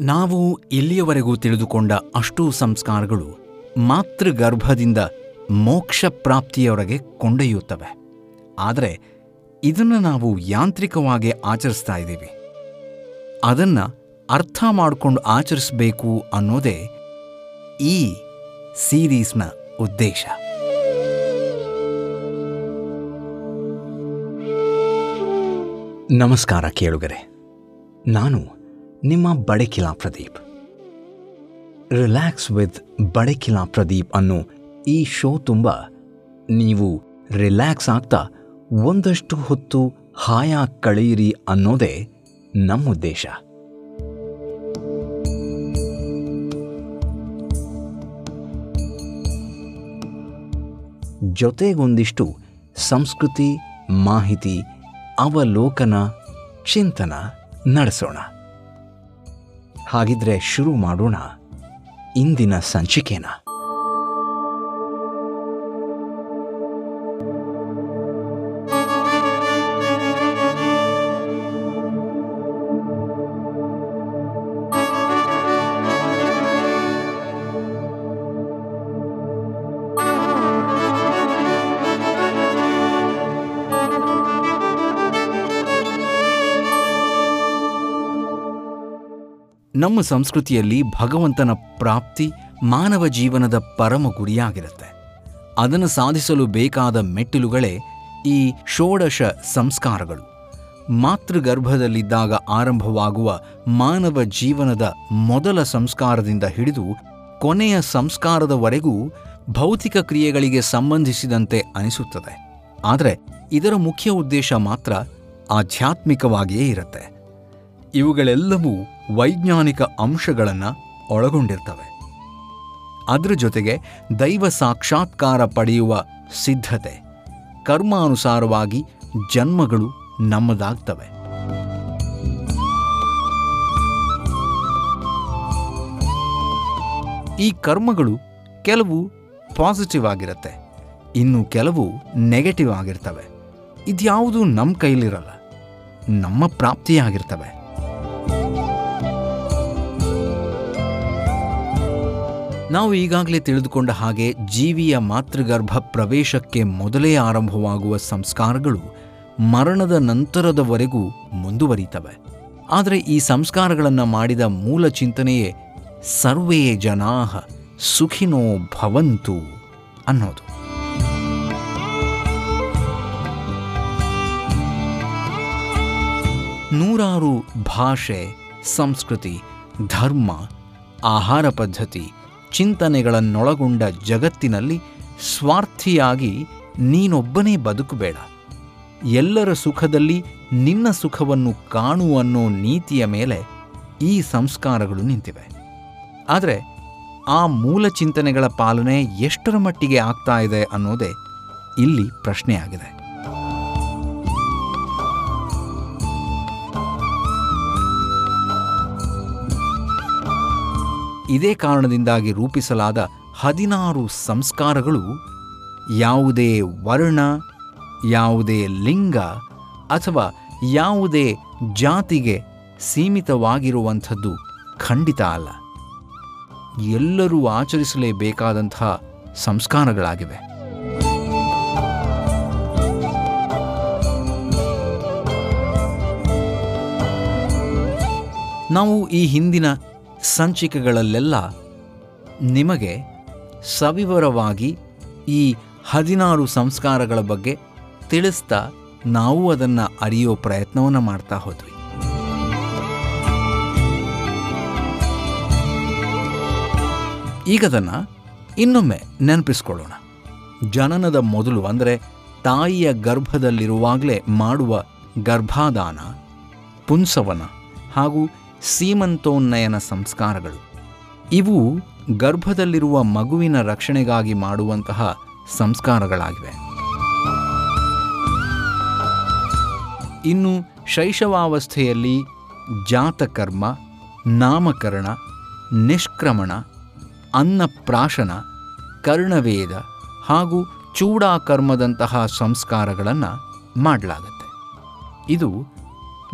ನಾವು ಇಲ್ಲಿಯವರೆಗೂ ತಿಳಿದುಕೊಂಡ ಅಷ್ಟೂ ಸಂಸ್ಕಾರಗಳು ಮಾತೃಗರ್ಭದಿಂದ ಮೋಕ್ಷ ಪ್ರಾಪ್ತಿಯವರೆಗೆ ಕೊಂಡೊಯ್ಯುತ್ತವೆ. ಆದರೆ ಇದನ್ನು ನಾವು ಯಾಂತ್ರಿಕವಾಗಿ ಆಚರಿಸ್ತಾ ಇದ್ದೀವಿ. ಅದನ್ನು ಅರ್ಥ ಮಾಡಿಕೊಂಡು ಆಚರಿಸಬೇಕು ಅನ್ನೋದೇ ಈ ಸೀರೀಸ್ನ ಉದ್ದೇಶ. ನಮಸ್ಕಾರ ಕೇಳುಗರೆ. ನಾನು ನಿಮ್ಮ ಬಡಕಿಲಾ ಪ್ರದೀಪ್. ರಿಲ್ಯಾಕ್ಸ್ ವಿತ್ ಬಡಕಿಲಾ ಪ್ರದೀಪ್ ಅನ್ನೋ ಈ ಶೋ ತುಂಬ ನೀವು ರಿಲ್ಯಾಕ್ಸ್ ಆಗ್ತಾ ಒಂದಷ್ಟು ಹೊತ್ತು ಹಾಯಾಗಿ ಕಳೆಯಿರಿ ಅನ್ನೋದೇ ನಮ್ಮ ಉದ್ದೇಶ. ಜೊತೆಗೊಂದಿಷ್ಟು ಸಂಸ್ಕೃತಿ ಮಾಹಿತಿ ಅವಲೋಕನ ಚಿಂತನ ನಡೆಸೋಣ. ಹಾಗಿದ್ರೆ ಶುರು ಮಾಡೋಣ ಇಂದಿನ ಸಂಚಿಕೆನ. ನಮ್ಮ ಸಂಸ್ಕೃತಿಯಲ್ಲಿ ಭಗವಂತನ ಪ್ರಾಪ್ತಿ ಮಾನವ ಜೀವನದ ಪರಮ ಗುರಿಯಾಗಿರುತ್ತೆ. ಅದನ್ನು ಸಾಧಿಸಲು ಬೇಕಾದ ಮೆಟ್ಟಿಲುಗಳೇ ಈ ಷೋಡಶ ಸಂಸ್ಕಾರಗಳು. ಮಾತೃಗರ್ಭದಲ್ಲಿದ್ದಾಗ ಆರಂಭವಾಗುವ ಮಾನವ ಜೀವನದ ಮೊದಲ ಸಂಸ್ಕಾರದಿಂದ ಹಿಡಿದು ಕೊನೆಯ ಸಂಸ್ಕಾರದವರೆಗೂ ಭೌತಿಕ ಕ್ರಿಯೆಗಳಿಗೆ ಸಂಬಂಧಿಸಿದಂತೆ ಅನಿಸುತ್ತದೆ. ಆದರೆ ಇದರ ಮುಖ್ಯ ಉದ್ದೇಶ ಮಾತ್ರ ಆಧ್ಯಾತ್ಮಿಕವಾಗಿಯೇ ಇರುತ್ತೆ. ಇವುಗಳೆಲ್ಲವೂ ವೈಜ್ಞಾನಿಕ ಅಂಶಗಳನ್ನು ಒಳಗೊಂಡಿರ್ತವೆ. ಅದರ ಜೊತೆಗೆ ದೈವ ಸಾಕ್ಷಾತ್ಕಾರ ಪಡೆಯುವ ಸಿದ್ಧತೆ, ಕರ್ಮಾನುಸಾರವಾಗಿ ಜನ್ಮಗಳು ನಮ್ಮದಾಗ್ತವೆ. ಈ ಕರ್ಮಗಳು ಕೆಲವು ಪಾಸಿಟಿವ್ ಆಗಿರುತ್ತೆ, ಇನ್ನು ಕೆಲವು ನೆಗೆಟಿವ್ ಆಗಿರ್ತವೆ. ಇದ್ಯಾವುದು ನಮ್ಮ ಕೈಲಿರಲ್ಲ, ನಮ್ಮ ಪ್ರಾಪ್ತಿಯಾಗಿರ್ತವೆ. ನಾವು ಈಗಾಗಲೇ ತಿಳಿದುಕೊಂಡ ಹಾಗೆ ಜೀವಿಯ ಮಾತೃಗರ್ಭ ಪ್ರವೇಶಕ್ಕೆ ಮೊದಲೇ ಆರಂಭವಾಗುವ ಸಂಸ್ಕಾರಗಳು ಮರಣದ ನಂತರದವರೆಗೂ ಮುಂದುವರಿತವೆ. ಆದರೆ ಈ ಸಂಸ್ಕಾರಗಳನ್ನು ಮಾಡಿದ ಮೂಲ ಚಿಂತನೆಯೇ ಸರ್ವೇ ಜನಾ ಸುಖಿನೋ ಭವಂತು ಅನ್ನೋದು. ನೂರಾರು ಭಾಷೆ, ಸಂಸ್ಕೃತಿ, ಧರ್ಮ, ಆಹಾರ ಪದ್ಧತಿ ಚಿಂತನೆಗಳನ್ನೊಳಗೊಂಡ ಜಗತ್ತಿನಲ್ಲಿ ಸ್ವಾರ್ಥಿಯಾಗಿ ನೀನೊಬ್ಬನೇ ಬದುಕಬೇಡ. ಎಲ್ಲರ ಸುಖದಲ್ಲಿ ನಿನ್ನ ಸುಖವನ್ನು ಕಾಣು ಅನ್ನೋ ನೀತಿಯ ಮೇಲೆ ಈ ಸಂಸ್ಕಾರಗಳು ನಿಂತಿವೆ. ಆದರೆ ಆ ಮೂಲ ಚಿಂತನೆಗಳ ಪಾಲನೆ ಎಷ್ಟರ ಮಟ್ಟಿಗೆ ಆಗ್ತಾ ಇದೆ ಅನ್ನೋದೇ ಇಲ್ಲಿ ಪ್ರಶ್ನೆಯಾಗಿದೆ. ಇದೇ ಕಾರಣದಿಂದಾಗಿ ರೂಪಿಸಲಾದ ಹದಿನಾರು ಸಂಸ್ಕಾರಗಳು ಯಾವುದೇ ವರ್ಣ, ಯಾವುದೇ ಲಿಂಗ ಅಥವಾ ಯಾವುದೇ ಜಾತಿಗೆ ಸೀಮಿತವಾಗಿರುವಂಥದ್ದು ಖಂಡಿತ ಅಲ್ಲ. ಎಲ್ಲರೂ ಆಚರಿಸಲೇಬೇಕಾದಂತಹ ಸಂಸ್ಕಾರಗಳಾಗಿವೆ. ನಾವು ಈ ಹಿಂದಿನ ಸಂಚಿಕೆಗಳಲ್ಲೆಲ್ಲ ನಿಮಗೆ ಸವಿವರವಾಗಿ ಈ ಹದಿನಾರು ಸಂಸ್ಕಾರಗಳ ಬಗ್ಗೆ ತಿಳಿಸ್ತಾ ನಾವು ಅದನ್ನು ಅರಿಯೋ ಪ್ರಯತ್ನವನ್ನು ಮಾಡ್ತಾ ಹೋದ್ವಿ. ಈಗದನ್ನು ಇನ್ನೊಮ್ಮೆ ನೆನಪಿಸ್ಕೊಳ್ಳೋಣ. ಜನನದ ಮೊದಲು, ಅಂದರೆ ತಾಯಿಯ ಗರ್ಭದಲ್ಲಿರುವಾಗಲೇ ಮಾಡುವ ಗರ್ಭಾದಾನ, ಪುಂಸವನ ಹಾಗೂ ಸೀಮಂತೋನ್ನಯನ ಸಂಸ್ಕಾರಗಳು. ಇವು ಗರ್ಭದಲ್ಲಿರುವ ಮಗುವಿನ ರಕ್ಷಣೆಗಾಗಿ ಮಾಡುವಂತಹ ಸಂಸ್ಕಾರಗಳಾಗಿವೆ. ಇನ್ನು ಶೈಶವಾವಸ್ಥೆಯಲ್ಲಿ ಜಾತಕರ್ಮ, ನಾಮಕರಣ, ನಿಷ್ಕ್ರಮಣ, ಅನ್ನಪ್ರಾಶನ, ಕರ್ಣವೇದ ಹಾಗೂ ಚೂಡಾಕರ್ಮದಂತಹ ಸಂಸ್ಕಾರಗಳನ್ನು ಮಾಡಲಾಗುತ್ತೆ. ಇದು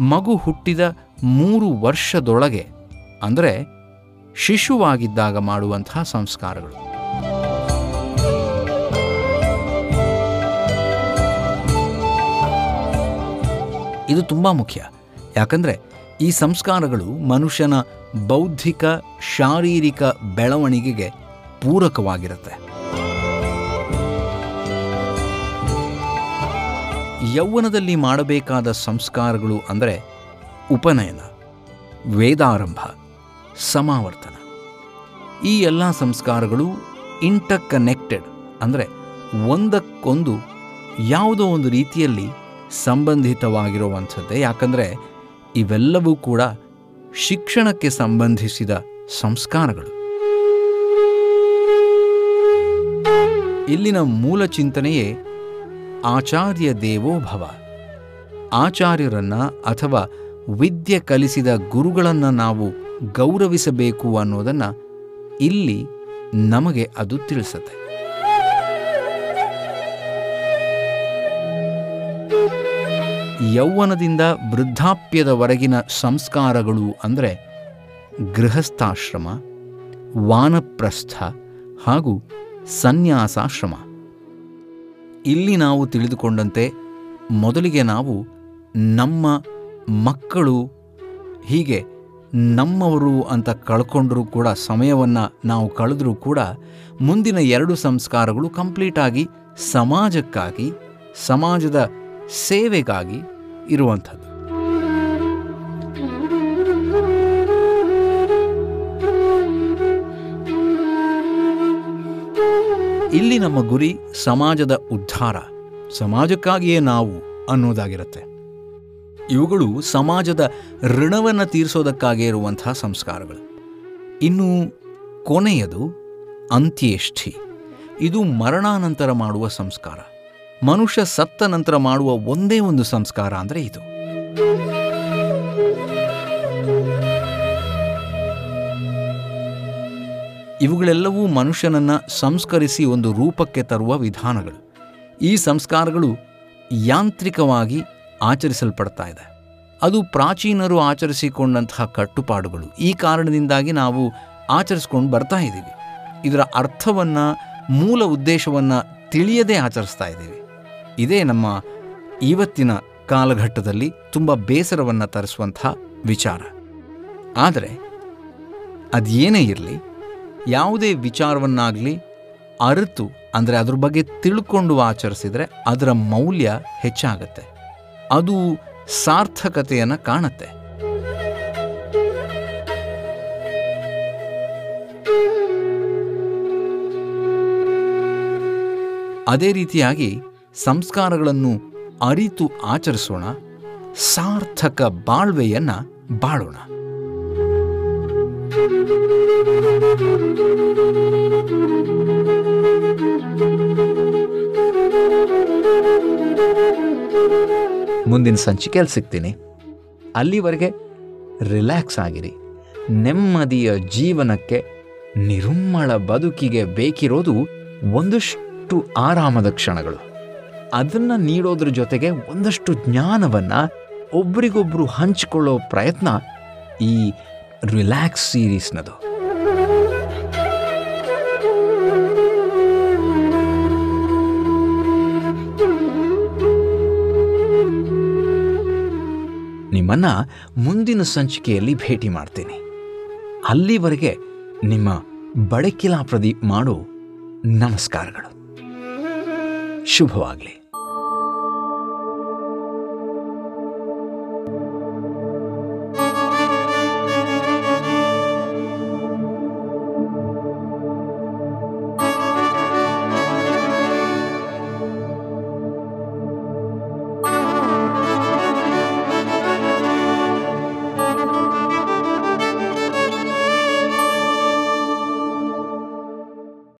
ಮಗು ಹುಟ್ಟಿದ ಮೂರು ವರ್ಷದೊಳಗೆ, ಅಂದರೆ ಶಿಶುವಾಗಿದ್ದಾಗ ಮಾಡುವಂತಹ ಸಂಸ್ಕಾರಗಳು. ಇದು ತುಂಬ ಮುಖ್ಯ. ಯಾಕಂದರೆ ಈ ಸಂಸ್ಕಾರಗಳು ಮನುಷ್ಯನ ಬೌದ್ಧಿಕ, ಶಾರೀರಿಕ ಬೆಳವಣಿಗೆಗೆ ಪೂರಕವಾಗಿರುತ್ತೆ. ಯೌವನದಲ್ಲಿ ಮಾಡಬೇಕಾದ ಸಂಸ್ಕಾರಗಳು ಅಂದರೆ ಉಪನಯನ, ವೇದಾರಂಭ, ಸಮಾವರ್ತನ. ಈ ಎಲ್ಲ ಸಂಸ್ಕಾರಗಳು ಇಂಟರ್ ಕನೆಕ್ಟೆಡ್ ಅಂದರೆ ಒಂದಕ್ಕೊಂದು ಯಾವುದೋ ಒಂದು ರೀತಿಯಲ್ಲಿ ಸಂಬಂಧಿತವಾಗಿರುವಂಥದ್ದೇ. ಯಾಕಂದರೆ ಇವೆಲ್ಲವೂ ಕೂಡ ಶಿಕ್ಷಣಕ್ಕೆ ಸಂಬಂಧಿಸಿದ ಸಂಸ್ಕಾರಗಳು. ಇಲ್ಲಿನ ಮೂಲ ಚಿಂತನೆಯೇ ಆಚಾರ್ಯ ದೇವೋಭವ. ಆಚಾರ್ಯರನ್ನ ಅಥವಾ ವಿದ್ಯೆ ಕಲಿಸಿದ ಗುರುಗಳನ್ನು ನಾವು ಗೌರವಿಸಬೇಕು ಅನ್ನೋದನ್ನು ಇಲ್ಲಿ ನಮಗೆ ಅದು ತಿಳಿಸುತ್ತೆ. ಯೌವನದಿಂದ ವೃದ್ಧಾಪ್ಯದವರೆಗಿನ ಸಂಸ್ಕಾರಗಳು ಅಂದರೆ ಗೃಹಸ್ಥಾಶ್ರಮ, ವಾನಪ್ರಸ್ಥ ಹಾಗೂ ಸನ್ಯಾಸಾಶ್ರಮ. ಇಲ್ಲಿ ನಾವು ತಿಳಿದುಕೊಂಡಂತೆ ಮೊದಲಿಗೆ ನಾವು ನಮ್ಮ ಮಕ್ಕಳು ಹೀಗೆ ನಮ್ಮವರು ಅಂತ ಕಳ್ಕೊಂಡ್ರೂ ಕೂಡ ಸಮಯವನ್ನು ನಾವು ಕಳೆದ್ರೂ ಕೂಡ ಮುಂದಿನ ಎರಡು ಸಂಸ್ಕಾರಗಳು ಕಂಪ್ಲೀಟಾಗಿ ಸಮಾಜಕ್ಕಾಗಿ, ಸಮಾಜದ ಸೇವೆಗಾಗಿ ಇರುವಂಥದ್ದು. ಇಲ್ಲಿ ನಮ್ಮ ಗುರಿ ಸಮಾಜದ ಉದ್ಧಾರ, ಸಮಾಜಕ್ಕಾಗಿಯೇ ನಾವು ಅನ್ನೋದಾಗಿರುತ್ತೆ. ಇವುಗಳು ಸಮಾಜದ ಋಣವನ್ನು ತೀರಿಸೋದಕ್ಕಾಗಿ ಇರುವಂತಹ ಸಂಸ್ಕಾರಗಳು. ಇನ್ನು ಕೊನೆಯದು ಅಂತ್ಯೇಷ್ಠಿ. ಇದು ಮರಣಾನಂತರ ಮಾಡುವ ಸಂಸ್ಕಾರ. ಮನುಷ್ಯ ಸತ್ತ ನಂತರ ಮಾಡುವ ಒಂದೇ ಒಂದು ಸಂಸ್ಕಾರ ಅಂದರೆ ಇದು. ಇವುಗಳೆಲ್ಲವೂ ಮನುಷ್ಯನನ್ನು ಸಂಸ್ಕರಿಸಿ ಒಂದು ರೂಪಕ್ಕೆ ತರುವ ವಿಧಾನಗಳು. ಈ ಸಂಸ್ಕಾರಗಳು ಯಾಂತ್ರಿಕವಾಗಿ ಆಚರಿಸಲ್ಪಡ್ತಾ ಇದೆ. ಅದು ಪ್ರಾಚೀನರು ಆಚರಿಸಿಕೊಂಡಂತಹ ಕಟ್ಟುಪಾಡುಗಳು. ಈ ಕಾರಣದಿಂದಾಗಿ ನಾವು ಆಚರಿಸ್ಕೊಂಡು ಬರ್ತಾ ಇದ್ದೀವಿ. ಇದರ ಅರ್ಥವನ್ನು, ಮೂಲ ಉದ್ದೇಶವನ್ನು ತಿಳಿಯದೇ ಆಚರಿಸ್ತಾ ಇದ್ದೀವಿ. ಇದೇ ನಮ್ಮ ಇವತ್ತಿನ ಕಾಲಘಟ್ಟದಲ್ಲಿ ತುಂಬ ಬೇಸರವನ್ನು ತರಿಸುವಂಥ ವಿಚಾರ. ಆದರೆ, ಅದೇನೇ ಇರಲಿ, ಯಾವುದೇ ವಿಚಾರವನ್ನಾಗಲಿ ಅರಿತು, ಅಂದರೆ ಅದ್ರ ಬಗ್ಗೆ ತಿಳ್ಕೊಂಡು ಆಚರಿಸಿದರೆ ಅದರ ಮೌಲ್ಯ ಹೆಚ್ಚಾಗತ್ತೆ. ಅದು ಸಾರ್ಥಕತೆಯನ್ನು ಕಾಣುತ್ತೆ. ಅದೇ ರೀತಿಯಾಗಿ ಸಂಸ್ಕಾರಗಳನ್ನು ಅರಿತು ಆಚರಿಸೋಣ ಸಾರ್ಥಕ ಬಾಳ್ವೆಯನ್ನು ಬಾಳೋಣ. ಮುಂದಿನ ಸಂಚಿಕೆಯಲ್ಲಿ ಸಿಗ್ತೀನಿ. ಅಲ್ಲಿವರೆಗೆ ರಿಲ್ಯಾಕ್ಸ್ ಆಗಿರಿ. ನೆಮ್ಮದಿಯ ಜೀವನಕ್ಕೆ ನಿರುಮ್ಮಳ ಬದುಕಿಗೆ ಬೇಕಿರೋದು ಒಂದಷ್ಟು ಆರಾಮದ ಕ್ಷಣಗಳು. ಅದನ್ನು ನೀಡೋದ್ರ ಜೊತೆಗೆ ಒಂದಷ್ಟು ಜ್ಞಾನವನ್ನು ಒಬ್ರಿಗೊಬ್ರು ಹಂಚಿಕೊಳ್ಳೋ ಪ್ರಯತ್ನ ಈ ರಿಲ್ಯಾಕ್ಸ್ ಸೀರೀಸ್ನದು. ನಿಮ್ಮನ್ನ ಮುಂದಿನ ಸಂಚಿಕೆಯಲ್ಲಿ ಭೇಟಿ ಮಾಡ್ತೀನಿ. ಅಲ್ಲಿವರೆಗೆ ನಿಮ್ಮ ಬಡಕಿಲಾ ಪ್ರದೀಪ್ ಮಾಡು. ನಮಸ್ಕಾರಗಳು. ಶುಭವಾಗಲಿ.